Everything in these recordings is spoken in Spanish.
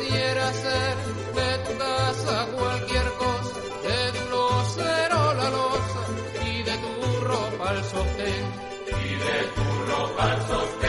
quisiera ser de tu casa cualquier cosa, de locero la losa y de tu ropa al sostén. Y de tu ropa al sostén,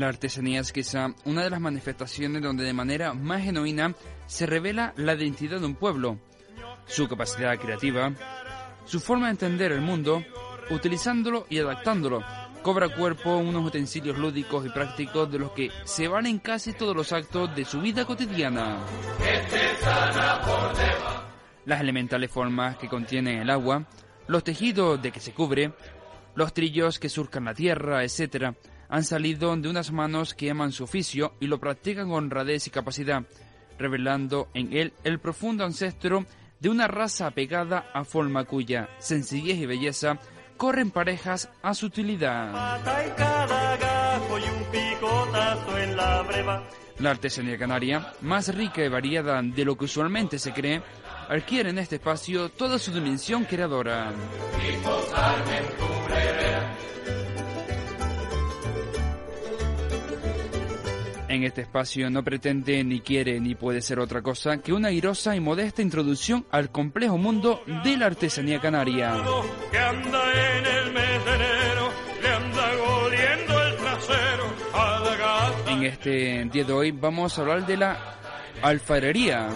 La artesanía es quizá una de las manifestaciones donde de manera más genuina se revela la identidad de un pueblo, su capacidad creativa, su forma de entender el mundo, utilizándolo y adaptándolo. Cobra cuerpo unos utensilios lúdicos y prácticos de los que se valen casi todos los actos de su vida cotidiana. Las elementales formas que contienen el agua, los tejidos de que se cubre, los trillos que surcan la tierra, etc., han salido de unas manos que aman su oficio y lo practican con honradez y capacidad, revelando en él el profundo ancestro de una raza apegada a forma cuya sencillez y belleza corren parejas a su utilidad. La artesanía canaria, más rica y variada de lo que usualmente se cree, adquiere en este espacio toda su dimensión creadora. En este espacio no pretende ni quiere ni puede ser otra cosa que una airosa y modesta introducción al complejo mundo de la artesanía canaria. que anda en el mes de enero, le anda goliendo el trasero a la gata. En este día de hoy vamos a hablar de la alfarería.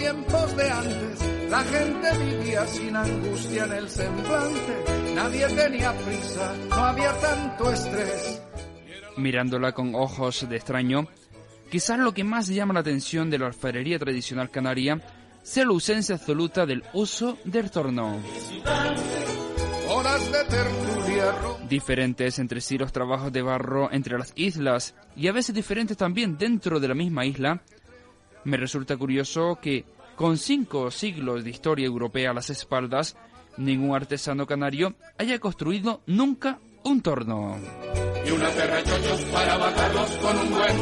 Tiempos, de antes. La gente vivía sin angustia en el semblante. Nadie tenía prisa, no había tanto estrés. Mirándola con ojos de extraño, quizás lo que más llama la atención de la alfarería tradicional canaria sea la ausencia absoluta del uso del torno. Diferentes entre sí los trabajos de barro entre las islas y a veces diferentes también dentro de la misma isla, me resulta curioso que con cinco siglos de historia europea a las espaldas, ningún artesano canario haya construido nunca un torno. Y una para bajarlos con un buen.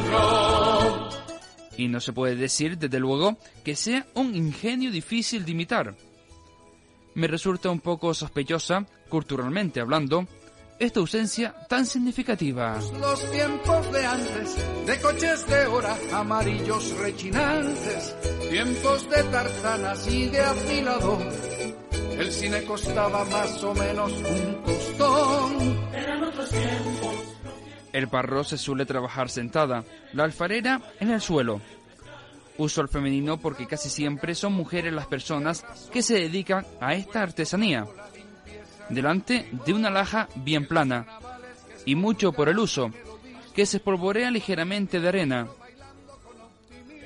Y no se puede decir, desde luego, que sea un ingenio difícil de imitar. Me resulta un poco sospechosa, culturalmente hablando, esta ausencia tan significativa. los tiempos de antes, de coches de hora, amarillos rechinantes, tiempos de tartanas y de afilador. El cine costaba más o menos un tostón. El barro se suele trabajar sentada, la alfarera en el suelo. Uso al femenino porque casi siempre son mujeres las personas que se dedican a esta artesanía. Delante de una laja bien plana, y mucho por el uso, que se espolvorea ligeramente de arena.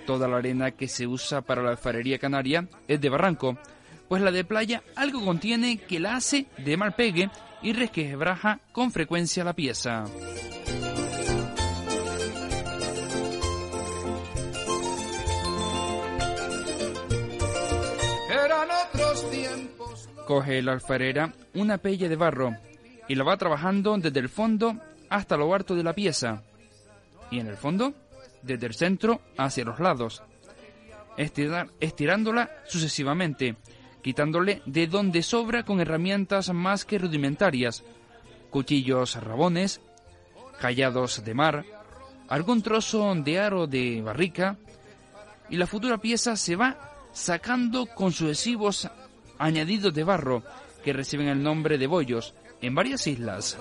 Toda la arena que se usa para la alfarería canaria es de barranco, pues la de playa algo contiene que la hace de mal pegue y resquebraja con frecuencia la pieza. Coge la alfarera una pella de barro y la va trabajando desde el fondo hasta lo harto de la pieza. Y en el fondo, desde el centro hacia los lados. Estirándola sucesivamente, quitándole de donde sobra con herramientas más que rudimentarias, cuchillos rabones, callados de mar, algún trozo de aro de barrica, y la futura pieza se va sacando con sucesivos añadidos de barro que reciben el nombre de bollos en varias islas.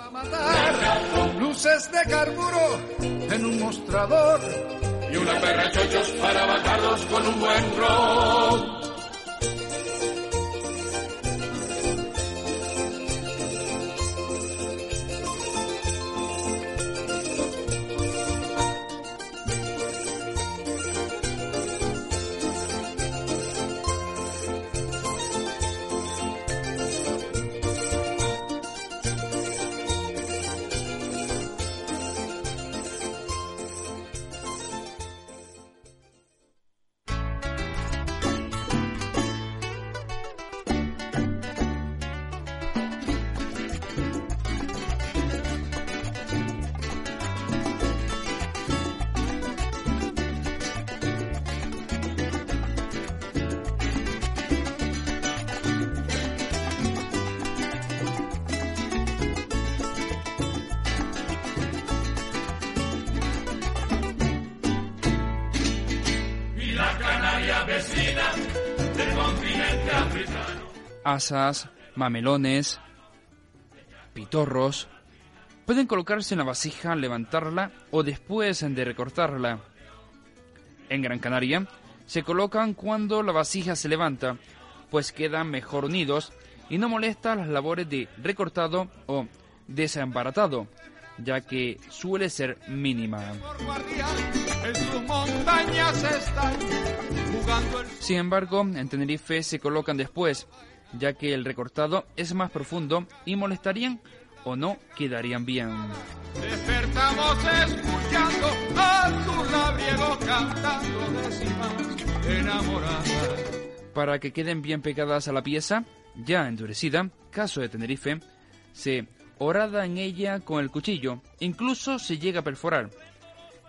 Asas, mamelones, pitorros. Pueden colocarse en la vasija, levantarla o después de recortarla. En Gran Canaria se colocan cuando la vasija se levanta, pues quedan mejor unidos y no molesta las labores de recortado o desembaratado, ya que suele ser mínima. Sin embargo, en Tenerife se colocan después, ya que el recortado es más profundo y molestarían o no quedarían bien. Despertamos escuchando a tu labriego cantando décimas enamoradas. Para que queden bien pegadas a la pieza, ya endurecida, caso de Tenerife, se horada en ella con el cuchillo, incluso se llega a perforar,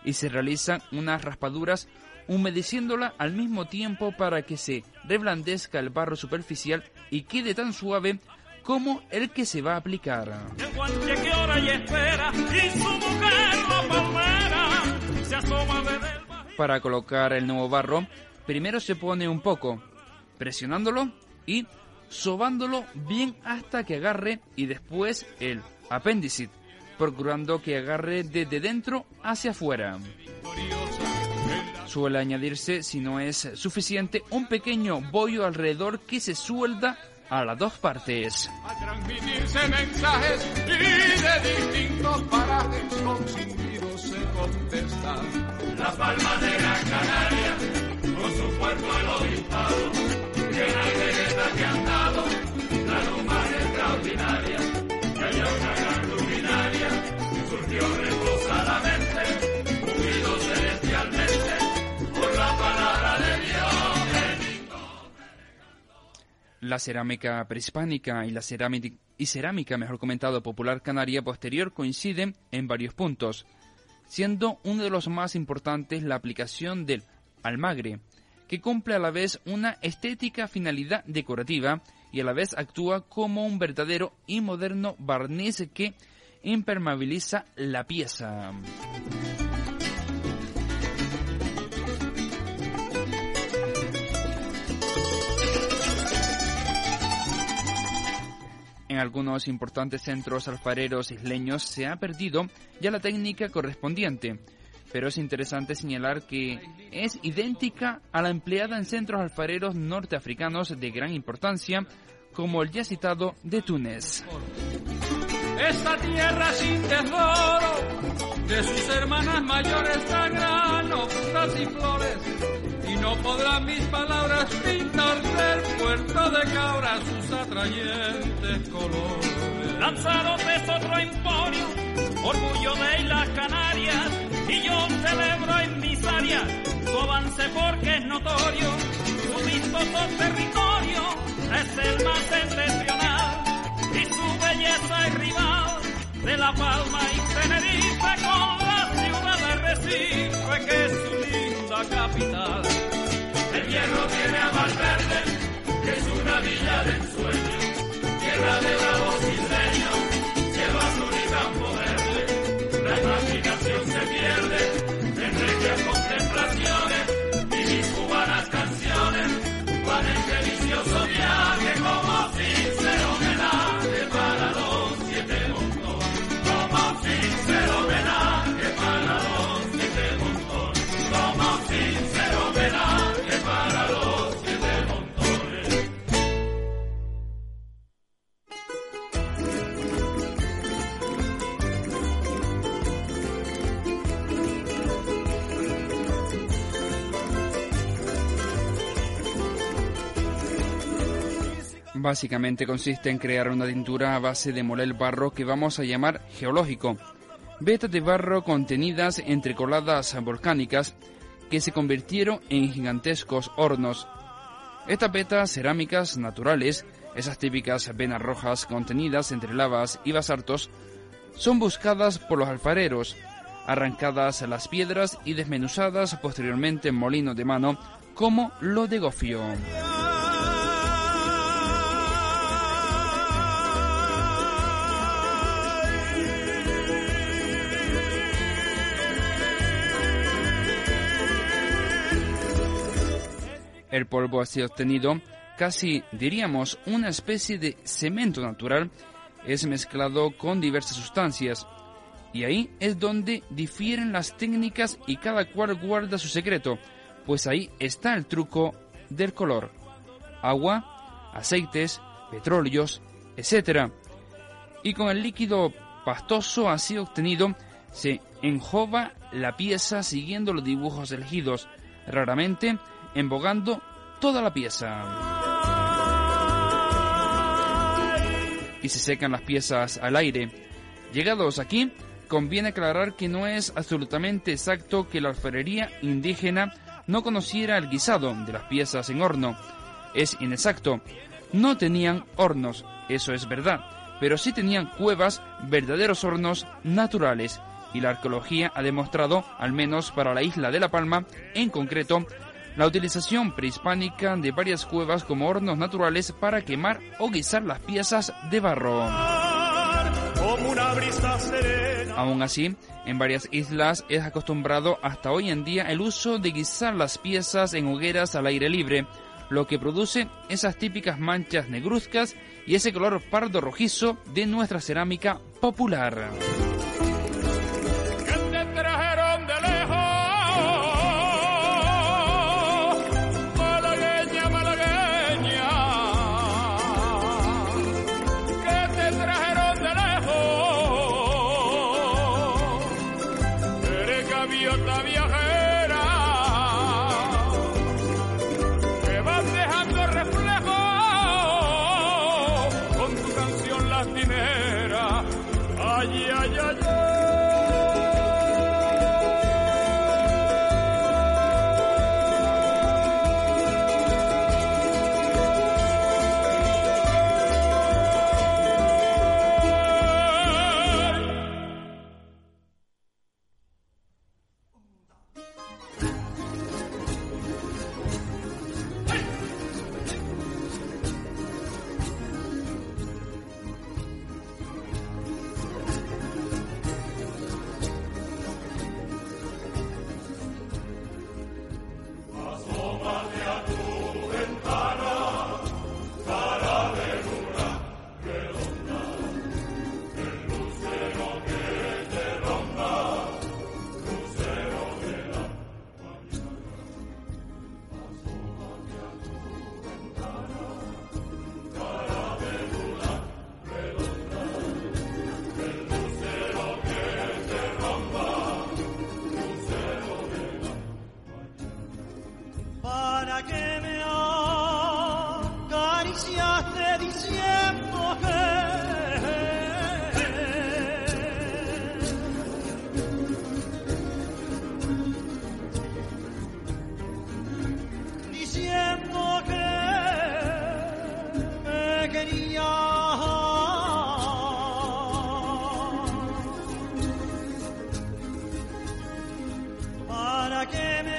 y se realizan unas raspaduras humedeciéndola al mismo tiempo para que se reblandezca el barro superficial y quede tan suave como el que se va a aplicar. Para colocar el nuevo barro, primero se pone un poco, presionándolo y sobándolo bien hasta que agarre y después el apéndice, procurando que agarre desde dentro hacia afuera. Suele añadirse, si no es suficiente, un pequeño bollo alrededor que se suelda a las dos partes. A transmitirse mensajes y de distintos parajes con silbidos se contestan. Las palmas de Gran Canaria, con su puerto al obispado, llena de que han La cerámica prehispánica y la cerámica, mejor comentado, popular canaria posterior coinciden en varios puntos, siendo uno de los más importantes la aplicación del almagre, que cumple a la vez una estética finalidad decorativa y a la vez actúa como un verdadero y moderno barniz que impermeabiliza la pieza. En algunos importantes centros alfareros isleños se ha perdido ya la técnica correspondiente, pero es interesante señalar que es idéntica a la empleada en centros alfareros norteafricanos de gran importancia, como el ya citado de Túnez. Esta tierra sin tesoro, de sus hermanas mayores da grano, y flores, no podrán mis palabras pintar del puerto de cabra sus atrayentes colores. Lanzarote es otro emporio, orgullo de Islas Canarias, y yo celebro en mis áreas su avance porque es notorio, su vistoso territorio es el más septentrional, y su belleza es rival de La Palma y Tenerife con la ciudad de Recife que es su linda capital tiene a Malverde, que es una villa de ensueño, tierra de bravos y la Básicamente consiste en crear una tintura a base de moler barro que vamos a llamar geológico. Vetas de barro contenidas entre coladas volcánicas que se convirtieron en gigantescos hornos. Estas vetas cerámicas naturales, esas típicas venas rojas contenidas entre lavas y basaltos, son buscadas por los alfareros, arrancadas las piedras y desmenuzadas posteriormente en molinos de mano como lo de Gofio. El polvo sido obtenido casi, diríamos, una especie de cemento natural. Es mezclado con diversas sustancias. Y ahí es donde difieren las técnicas y cada cual guarda su secreto, pues ahí está el truco del color. Agua, aceites, petróleos, etc. Y con el líquido pastoso así obtenido, se enjova la pieza siguiendo los dibujos elegidos. Raramente embogando toda la pieza. Y se secan las piezas al aire. Llegados aquí, conviene aclarar que no es absolutamente exacto que la alfarería indígena no conociera el guisado de las piezas en horno. Es inexacto. No tenían hornos, eso es verdad, pero sí tenían cuevas, verdaderos hornos naturales, y la arqueología ha demostrado, al menos para la isla de La Palma, en concreto, la utilización prehispánica de varias cuevas como hornos naturales para quemar o guisar las piezas de barro. Aún así, en varias islas es acostumbrado hasta hoy en día el uso de guisar las piezas en hogueras al aire libre, lo que produce esas típicas manchas negruzcas y ese color pardo rojizo de nuestra cerámica popular. again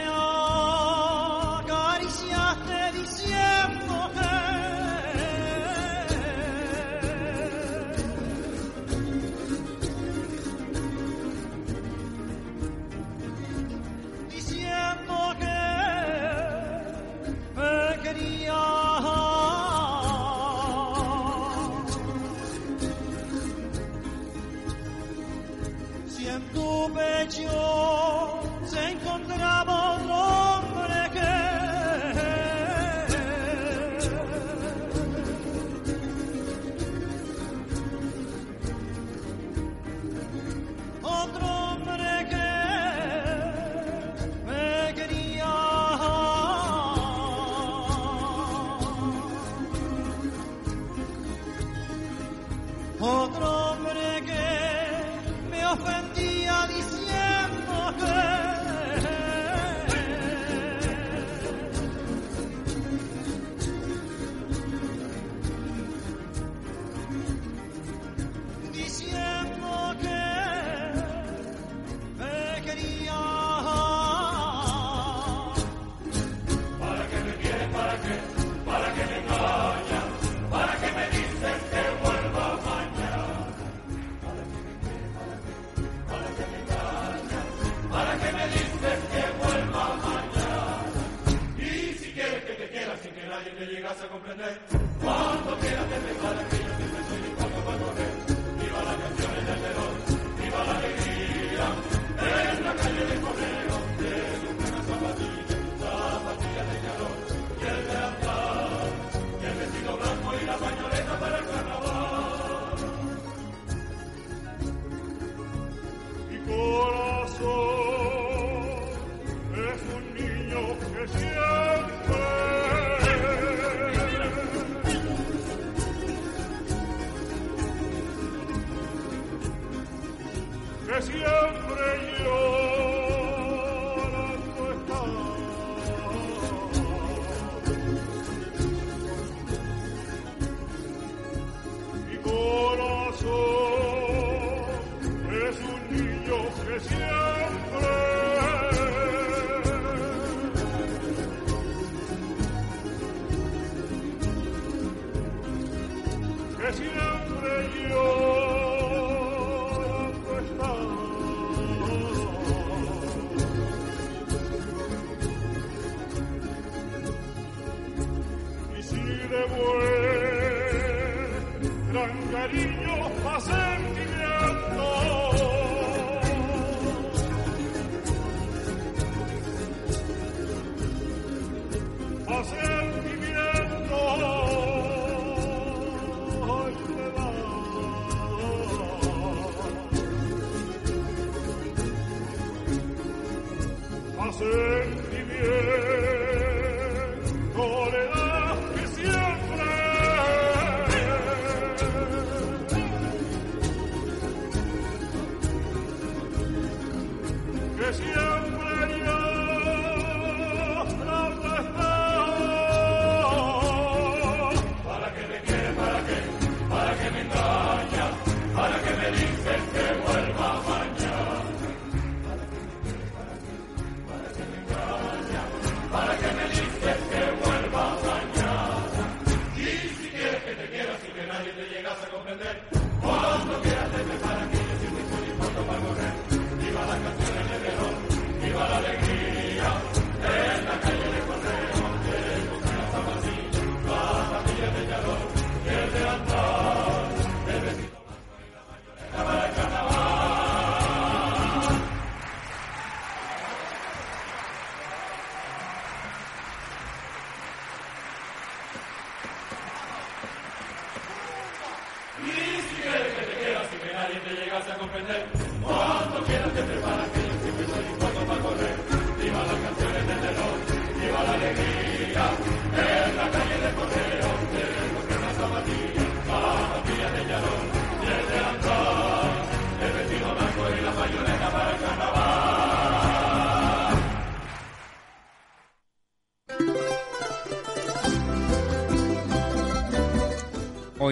a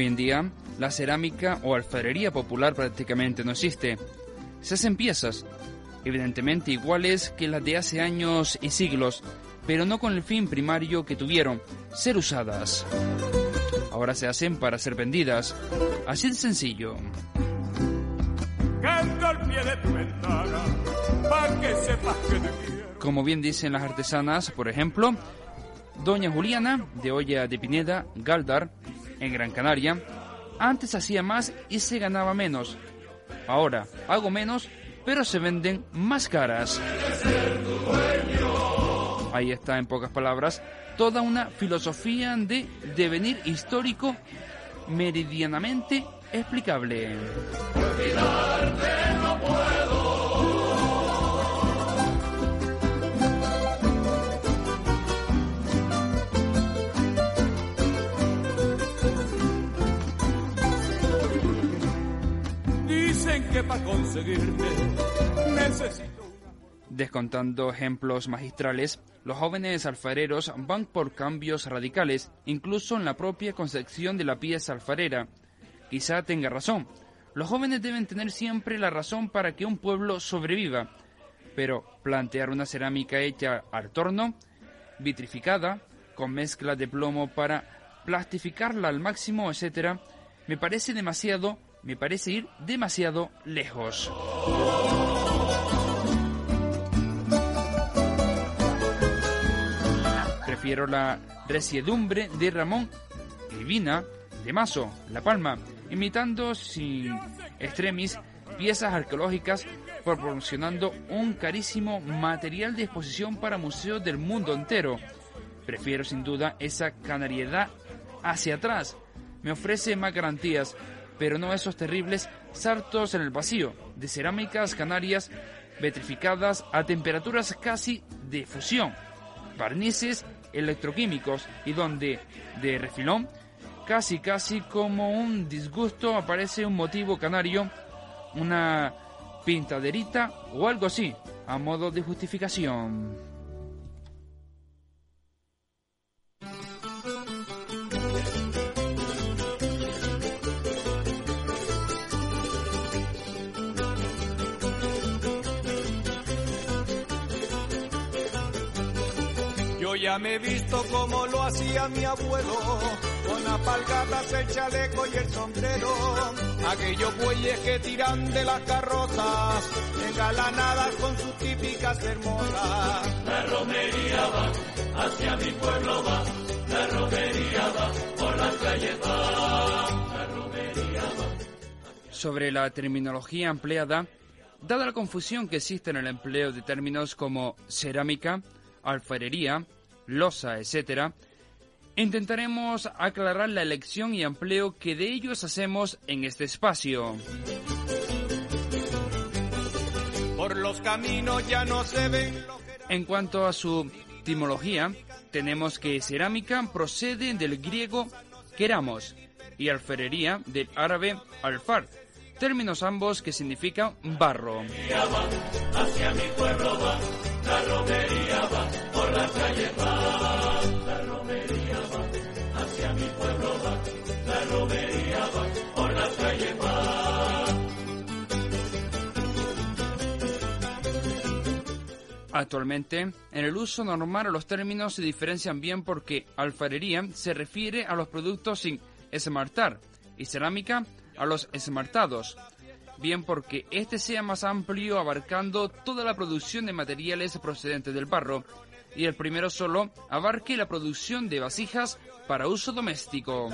Hoy en día, la cerámica o alfarería popular prácticamente no existe. Se hacen piezas, evidentemente iguales que las de hace años y siglos, pero no con el fin primario que tuvieron, ser usadas. Ahora se hacen para ser vendidas. Así de sencillo. Como bien dicen las artesanas, por ejemplo, Doña Juliana, de Olla de Pineda, Galdar, en Gran Canaria, antes hacía más y se ganaba menos. Ahora hago menos, pero se venden más caras. Ahí está, en pocas palabras, toda una filosofía de devenir histórico meridianamente explicable. Que para conseguirte necesito. Descontando ejemplos magistrales, los jóvenes alfareros van por cambios radicales, incluso en la propia concepción de la pieza alfarera. Quizá tenga razón. Los jóvenes deben tener siempre la razón para que un pueblo sobreviva. Pero plantear una cerámica hecha al torno, vitrificada, con mezcla de plomo para plastificarla al máximo, etc., me parece demasiado, me parece ir demasiado lejos. prefiero la resiedumbre de Ramón Divina de Mazo, La Palma, imitando sin extremis piezas arqueológicas, proporcionando un carísimo material de exposición para museos del mundo entero. Prefiero sin duda esa canariedad hacia atrás. Me ofrece más garantías, pero no esos terribles saltos en el vacío de cerámicas canarias vetrificadas a temperaturas casi de fusión, barnices electroquímicos y donde, de refilón, casi casi como un disgusto aparece un motivo canario, una pintaderita o algo así, a modo de justificación. Ya me he visto como lo hacía mi abuelo, con apalgadas, el chaleco y el sombrero. Aquellos bueyes que tiran de las carrozas, engalanadas con sus típicas hermosas. La romería va, hacia mi pueblo va, la romería va, por las calles va, la romería va. Sobre la terminología empleada, dada la confusión que existe en el empleo de términos como cerámica, alfarería, losa, etc., intentaremos aclarar la elección y empleo que de ellos hacemos en este espacio. Por los caminos ya no se ven. En cuanto a su etimología, tenemos que cerámica procede del griego queramos y alfarería del árabe alfar, términos ambos que significan barro. Hacia mi pueblo va, la romería va, por la calle va, la romería va, hacia mi pueblo la romería va, por la calle va. Actualmente, en el uso normal los términos se diferencian bien porque alfarería se refiere a los productos sin esmartar y cerámica a los esmartados, bien porque este sea más amplio abarcando toda la producción de materiales procedentes del barro y el primero solo abarque la producción de vasijas para uso doméstico.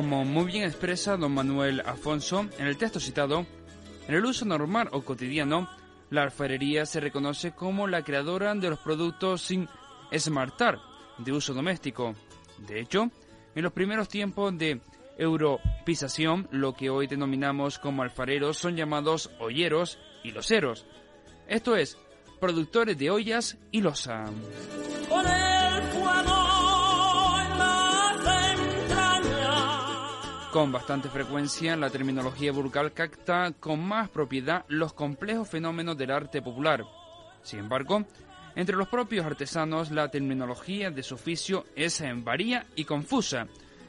Como muy bien expresa don Manuel Afonso en el texto citado, en el uso normal o cotidiano, la alfarería se reconoce como la creadora de los productos sin esmartar de uso doméstico. De hecho, en los primeros tiempos de europeización, lo que hoy denominamos como alfareros son llamados olleros y loseros. Esto es, productores de ollas y losa. con Con bastante frecuencia, la terminología vulgar capta con más propiedad los complejos fenómenos del arte popular. Sin embargo, entre los propios artesanos, la terminología de su oficio es varía y confusa,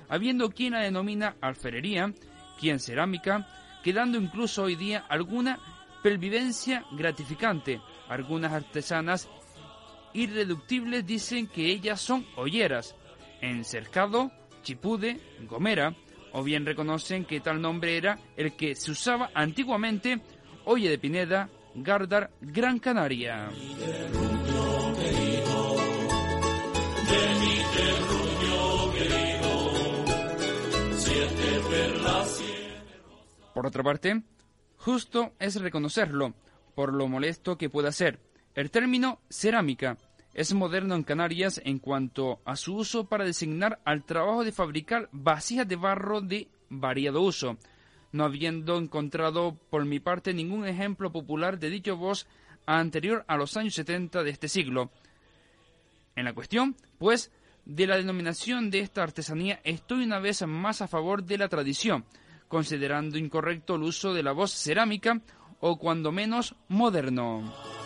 habiendo quien la denomina alfarería, aquí en cerámica, quedando incluso hoy día alguna pervivencia gratificante. Algunas artesanas irreductibles dicen que ellas son olleras. En Cercado, Chipude, Gomera, o bien reconocen que tal nombre era el que se usaba antiguamente, Oye de Pineda, Gardar, Gran Canaria. Por otra parte, justo es reconocerlo, por lo molesto que pueda ser. El término cerámica es moderno en Canarias en cuanto a su uso para designar al trabajo de fabricar vasijas de barro de variado uso, no habiendo encontrado por mi parte ningún ejemplo popular de dicho voz anterior a los años 70 de este siglo. En la cuestión, pues, de la denominación de esta artesanía estoy una vez más a favor de la tradición, considerando incorrecto el uso de la voz cerámica o cuando menos moderno.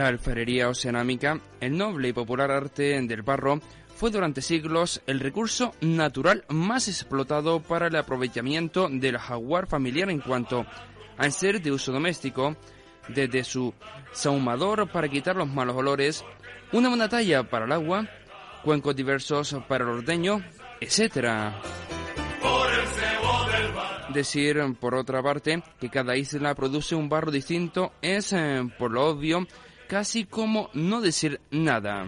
La alfarería oceanámica, el noble y popular arte del barro, fue durante siglos el recurso natural más explotado para el aprovechamiento del jaguar familiar en cuanto al ser de uso doméstico, desde su sahumador para quitar los malos olores, una buena talla para el agua, cuencos diversos para el ordeño, etc. Decir, por otra parte, que cada isla produce un barro distinto es, eh, por lo obvio, casi como no decir nada.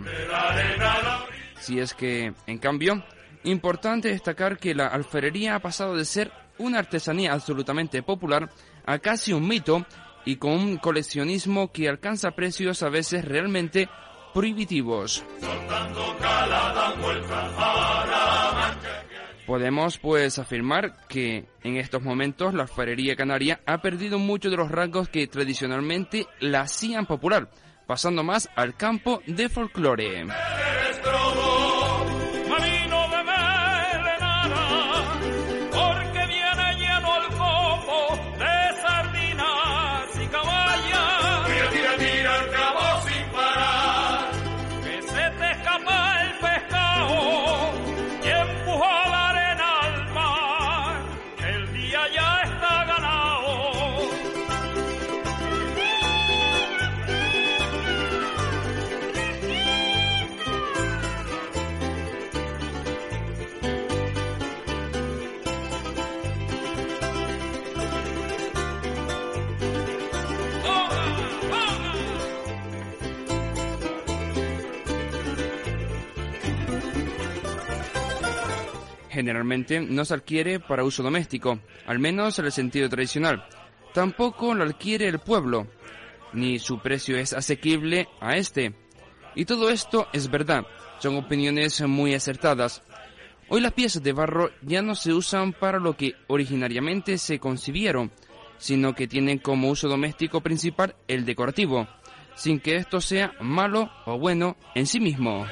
Si es que, en cambio, importante destacar que la alfarería ha pasado de ser una artesanía absolutamente popular a casi un mito y con un coleccionismo que alcanza precios a veces realmente prohibitivos. Podemos pues afirmar que en estos momentos la alfarería canaria ha perdido muchos de los rasgos que tradicionalmente la hacían popular, pasando más al campo de folclore. Generalmente no se adquiere para uso doméstico, al menos en el sentido tradicional. Tampoco lo adquiere el pueblo, ni su precio es asequible a este. Y todo esto es verdad, son opiniones muy acertadas. Hoy las piezas de barro ya no se usan para lo que originariamente se concibieron, sino que tienen como uso doméstico principal el decorativo, sin que esto sea malo o bueno en sí mismo.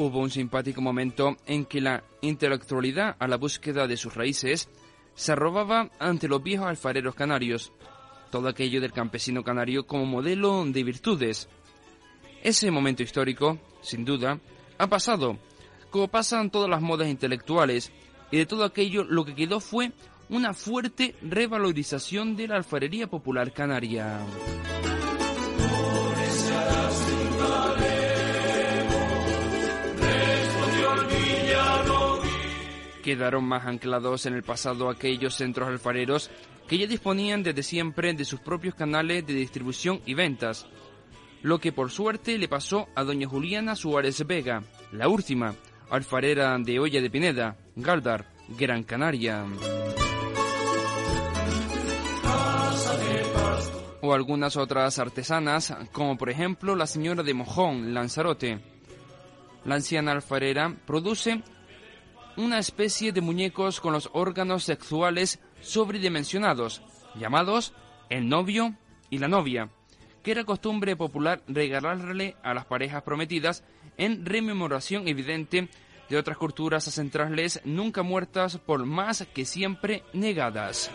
Hubo un simpático momento en que la intelectualidad a la búsqueda de sus raíces se arrobaba ante los viejos alfareros canarios, todo aquello del campesino canario como modelo de virtudes. Ese momento histórico, sin duda, ha pasado, como pasan todas las modas intelectuales, y de todo aquello lo que quedó fue una fuerte revalorización de la alfarería popular canaria. Quedaron más anclados en el pasado aquellos centros alfareros que ya disponían desde siempre de sus propios canales de distribución y ventas, lo que por suerte le pasó a doña Juliana Suárez Vega, la última, alfarera de Olla de Pineda, Galdar, Gran Canaria. O algunas otras artesanas, como por ejemplo la señora de Mojón, Lanzarote. La anciana alfarera produce una especie de muñecos con los órganos sexuales sobredimensionados, llamados el novio y la novia, que era costumbre popular regalarle a las parejas prometidas en rememoración evidente de otras culturas ancestrales nunca muertas por más que siempre negadas.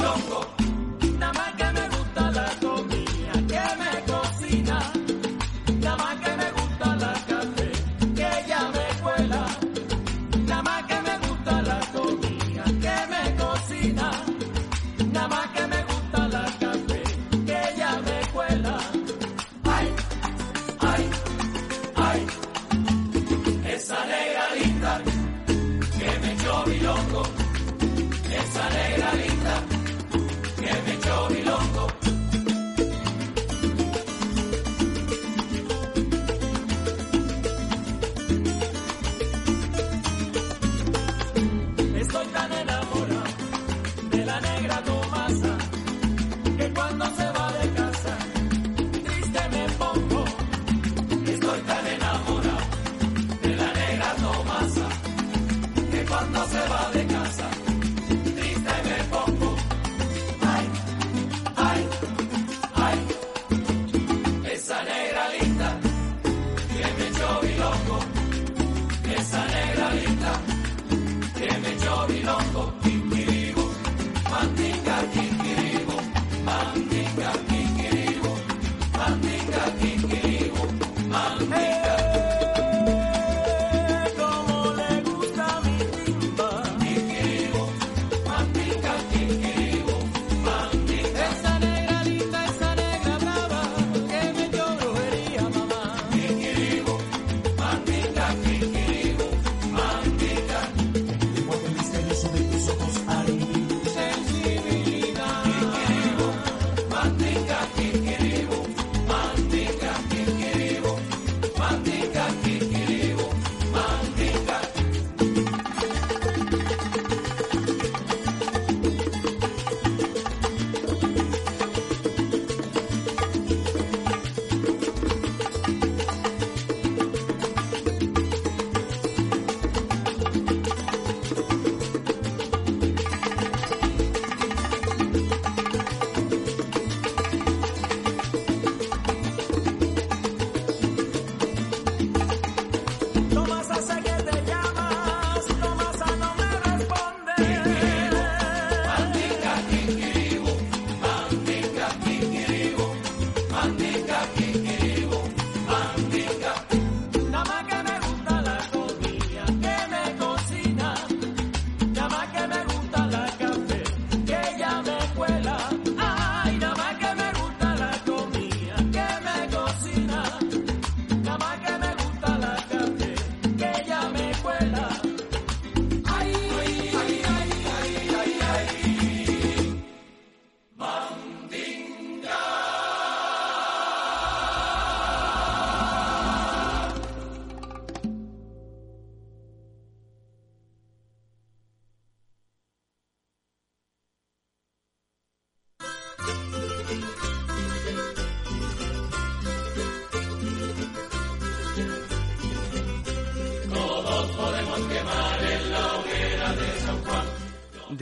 Me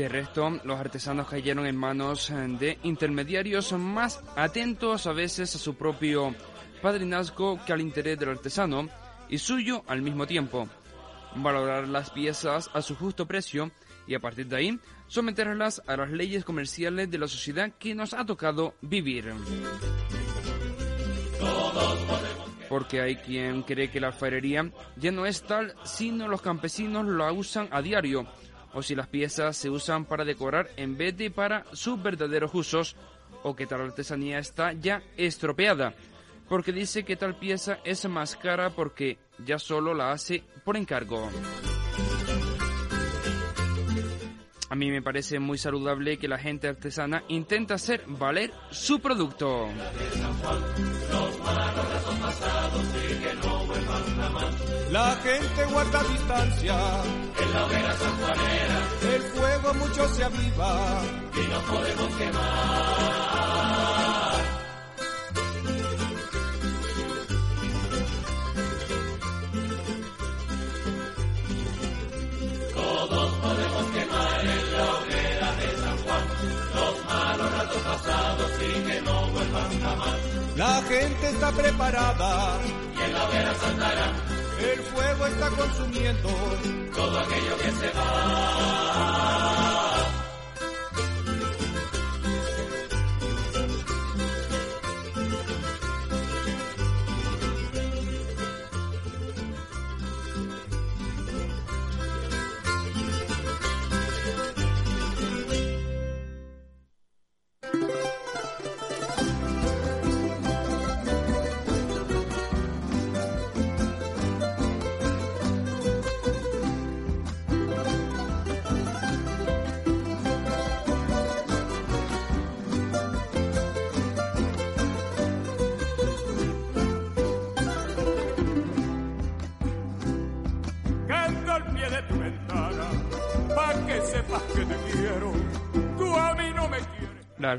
De resto, los artesanos cayeron en manos eh, de intermediarios más atentos a veces a su propio padrinazgo que al interés del artesano y suyo al mismo tiempo. Valorar las piezas a su justo precio y a partir de ahí someterlas a las leyes comerciales de la sociedad que nos ha tocado vivir. Porque hay quien cree que la alfarería ya no es tal, sino los campesinos la usan a diario, o si las piezas se usan para decorar en vez de para sus verdaderos usos, o que tal artesanía está ya estropeada, porque dice que tal pieza es más cara porque ya solo la hace por encargo. A mí me parece muy saludable que la gente artesana intenta hacer valer su producto. La gente guarda distancia. En la hoguera sanjuanera. El fuego mucho se aviva. Y no podemos quemar. Todos podemos quemar en la hoguera de San Juan. Los malos ratos pasados y que no vuelvan jamás. La gente está preparada. Y en la hoguera saltará. El fuego está consumiendo todo aquello que se va.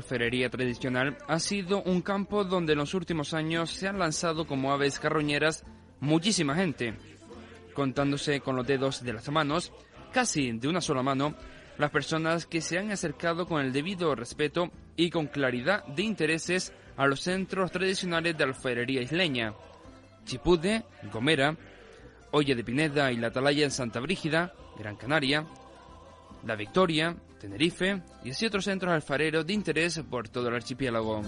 La tradicional ha sido un campo donde en los últimos años se han lanzado como aves carroñeras muchísima gente, contándose con los dedos de las manos, casi de una sola mano, las personas que se han acercado con el debido respeto y con claridad de intereses a los centros tradicionales de alfarería isleña. Chipude, Gomera, Olla de Pineda y La Atalaya en Santa Brígida, Gran Canaria, La Victoria, Tenerife y así otros centros alfareros de interés por todo el archipiélago.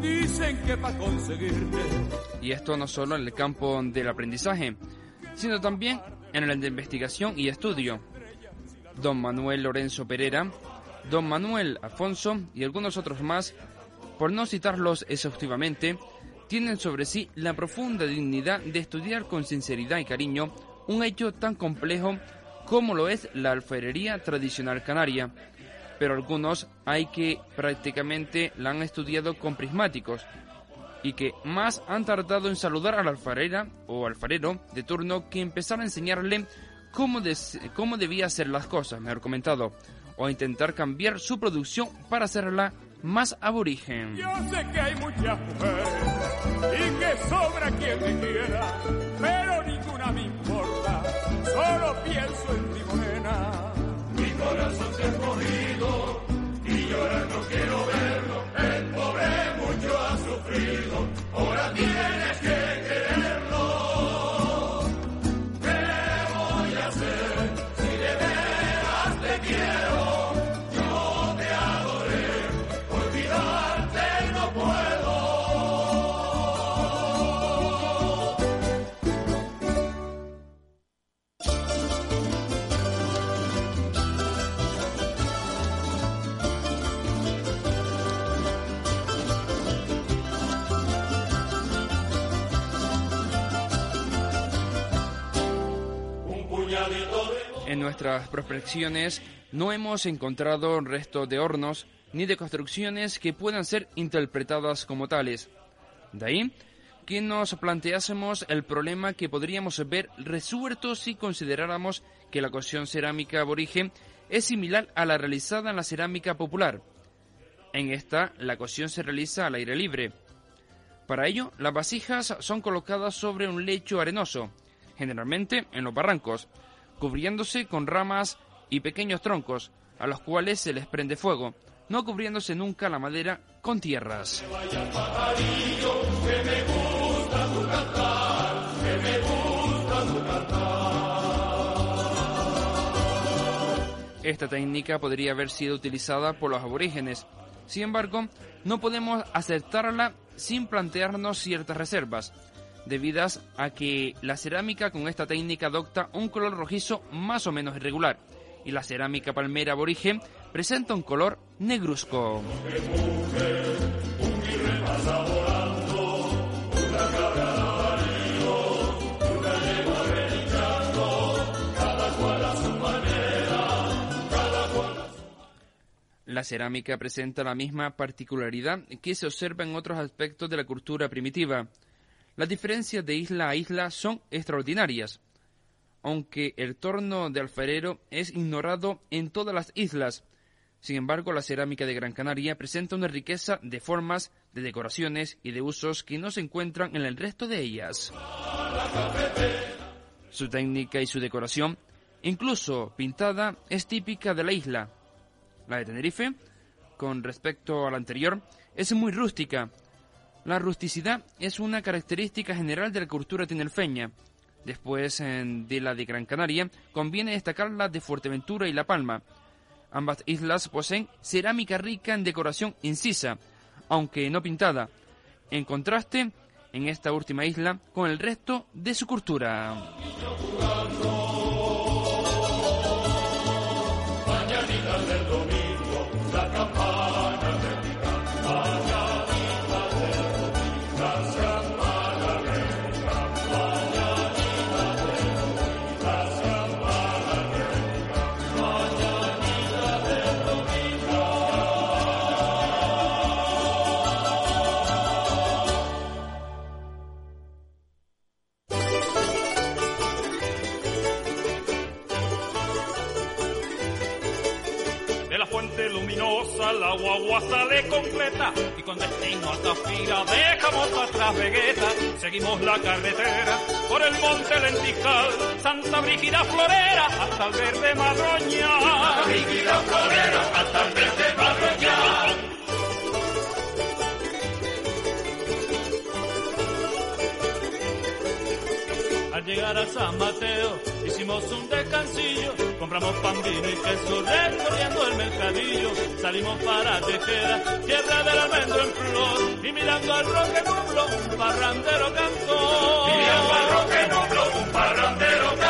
Dicen que para conseguirte Y esto no solo en el campo del aprendizaje, sino también en el de investigación y estudio. Don Manuel Lorenzo Pereira, Don Manuel Afonso y algunos otros más, por no citarlos exhaustivamente, tienen sobre sí la profunda dignidad de estudiar con sinceridad y cariño un hecho tan complejo como lo es la alfarería tradicional canaria. Pero algunos hay que prácticamente la han estudiado con prismáticos y que más han tardado en saludar a la alfarera o alfarero de turno que empezar a enseñarle cómo, cómo debía hacer las cosas, mejor comentado, o intentar cambiar su producción para hacerla más aborigen. Yo sé que hay muchas mujeres y que sobra quien me quiera, nuestras prospecciones no hemos encontrado restos de hornos ni de construcciones que puedan ser interpretadas como tales. De ahí que nos planteásemos el problema que podríamos ver resuelto si consideráramos que la cocción cerámica aborigen es similar a la realizada en la cerámica popular. En esta, la cocción se realiza al aire libre. Para ello, las vasijas son colocadas sobre un lecho arenoso, generalmente en los barrancos, cubriéndose con ramas y pequeños troncos, a los cuales se les prende fuego, no cubriéndose nunca la madera con tierras. Esta técnica podría haber sido utilizada por los aborígenes. Sin embargo, no podemos aceptarla sin plantearnos ciertas reservas, debidas a que la cerámica con esta técnica adopta un color rojizo más o menos irregular, y la cerámica palmera aborigen presenta un color negruzco. La cerámica presenta la misma particularidad que se observa en otros aspectos de la cultura primitiva. Las diferencias de isla a isla son extraordinarias, aunque el torno de alfarero es ignorado en todas las islas. Sin embargo, la cerámica de Gran Canaria presenta una riqueza de formas, de decoraciones y de usos que no se encuentran en el resto de ellas. Su técnica y su decoración, incluso pintada, es típica de la isla, la de Tenerife, con respecto a la anterior, es muy rústica. La rusticidad es una característica general de la cultura tinerfeña. Después de la de Gran Canaria, conviene destacar la de Fuerteventura y La Palma. Ambas islas poseen cerámica rica en decoración incisa, aunque no pintada, en contraste en esta última isla con el resto de su cultura. La guagua sale completa y con destino a Zafira dejamos atrás Vegueta. Seguimos la carretera por el monte Lentical, Santa Brígida Florera hasta el verde Madroña. Santa Brígida Florera hasta el verde Madroña. Al llegar a San Mateo hicimos un descansillo, compramos pan, vino y queso recorriendo el mercadillo, salimos para Tejeda, tierra del almendro en flor, y mirando al roque nublo, un parrandero cantó. Mirando al roque nublo, un parrandero cantó.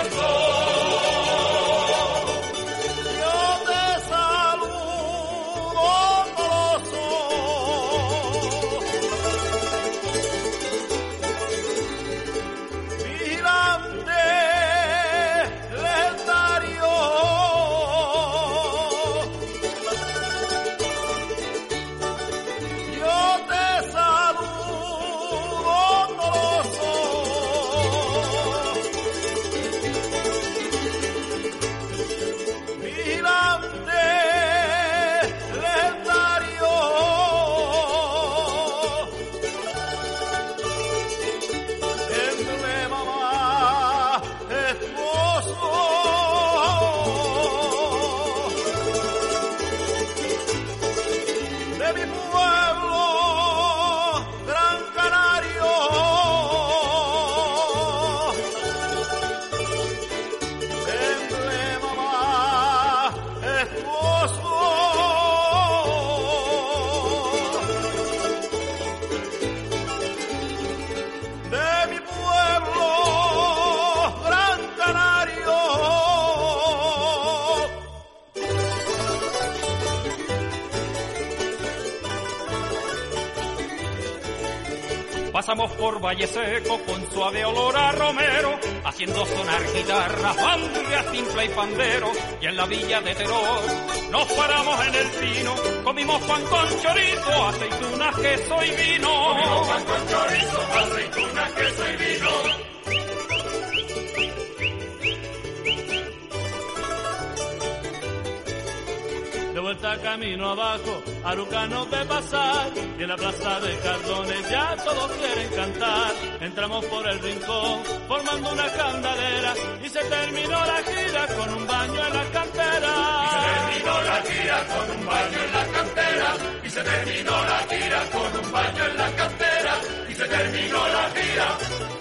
Por Valle Seco con suave olor a romero, haciendo sonar guitarra, bandurria, simple y pandero. Y en la villa de Teror nos paramos en el pino, comimos pan con chorizo, aceitunas, queso y vino. Comimos pan con chorizo, aceitunas, queso y vino. está camino abajo, Arucano de pasar, y en la plaza de Cardones ya todos quieren cantar. Entramos por el rincón, formando una candadera, y se terminó la gira con un baño en la cantera. Y se terminó la gira con un baño en la cantera, y se terminó la gira con un baño en la cantera, y se terminó la gira